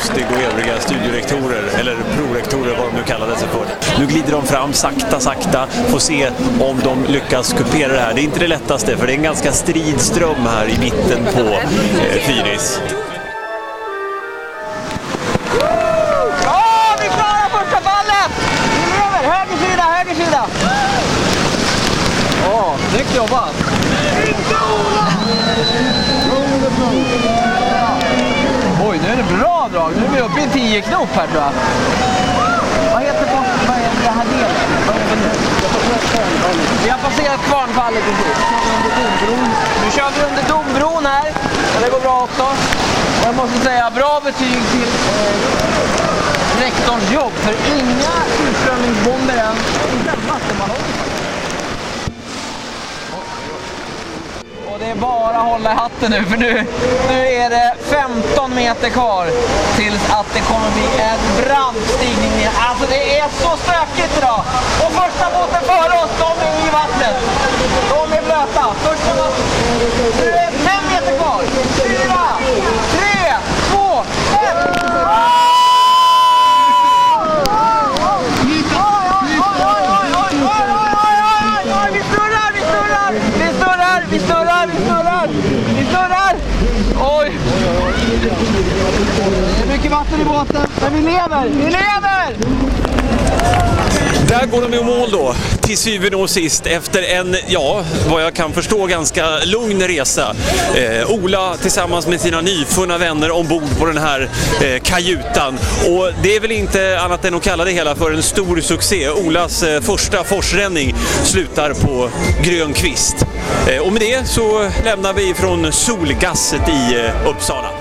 Lustig och övriga studierektorer, eller prorektorer vad de nu kallade sig för. Nu glider de fram sakta, sakta, får se om de lyckas kupera det här. Det är inte det lättaste för det är en ganska strid ström här i mitten på eh, Fyris. Ja, vi klarar första fallet! Över, höger sida, höger sida! Snyggt jobbat! Oj, nu är det bra drag. Nu är vi uppe i 10 knop här tror jag. Vad heter, vad vad är det här delen? Vi har passerat Kvarnfallet precis. Nu kör vi under Dombron här. Och det går bra också. Och jag måste säga bra betyg till eh, rektorns jobb. För inga utströmningsbomber än. Inte en vattenballong Och det är bara att hålla i hatten nu för nu, nu är det 15 meter kvar tills att det kommer bli en brant stigning ner. Alltså det är så stökigt idag! Och första båten före oss, de är i vattnet. De är blöta. Första båten. Nu är det 5 meter kvar. 4, 3, 2, 1. Vi snurrar, vi snurrar, vi snurrar, vi snurrar, vi snurrar, snurrar! Oj! Det är mycket vatten i båten, men vi lever, vi lever! Där går de i mål då, till syvende och sist, efter en, ja, vad jag kan förstå, ganska lugn resa. Eh, Ola tillsammans med sina nyfunna vänner ombord på den här eh, kajutan. Och det är väl inte annat än att kalla det hela för en stor succé. Olas eh, första forsränning slutar på grön kvist. Eh, och med det så lämnar vi från Solgasset i eh, Uppsala.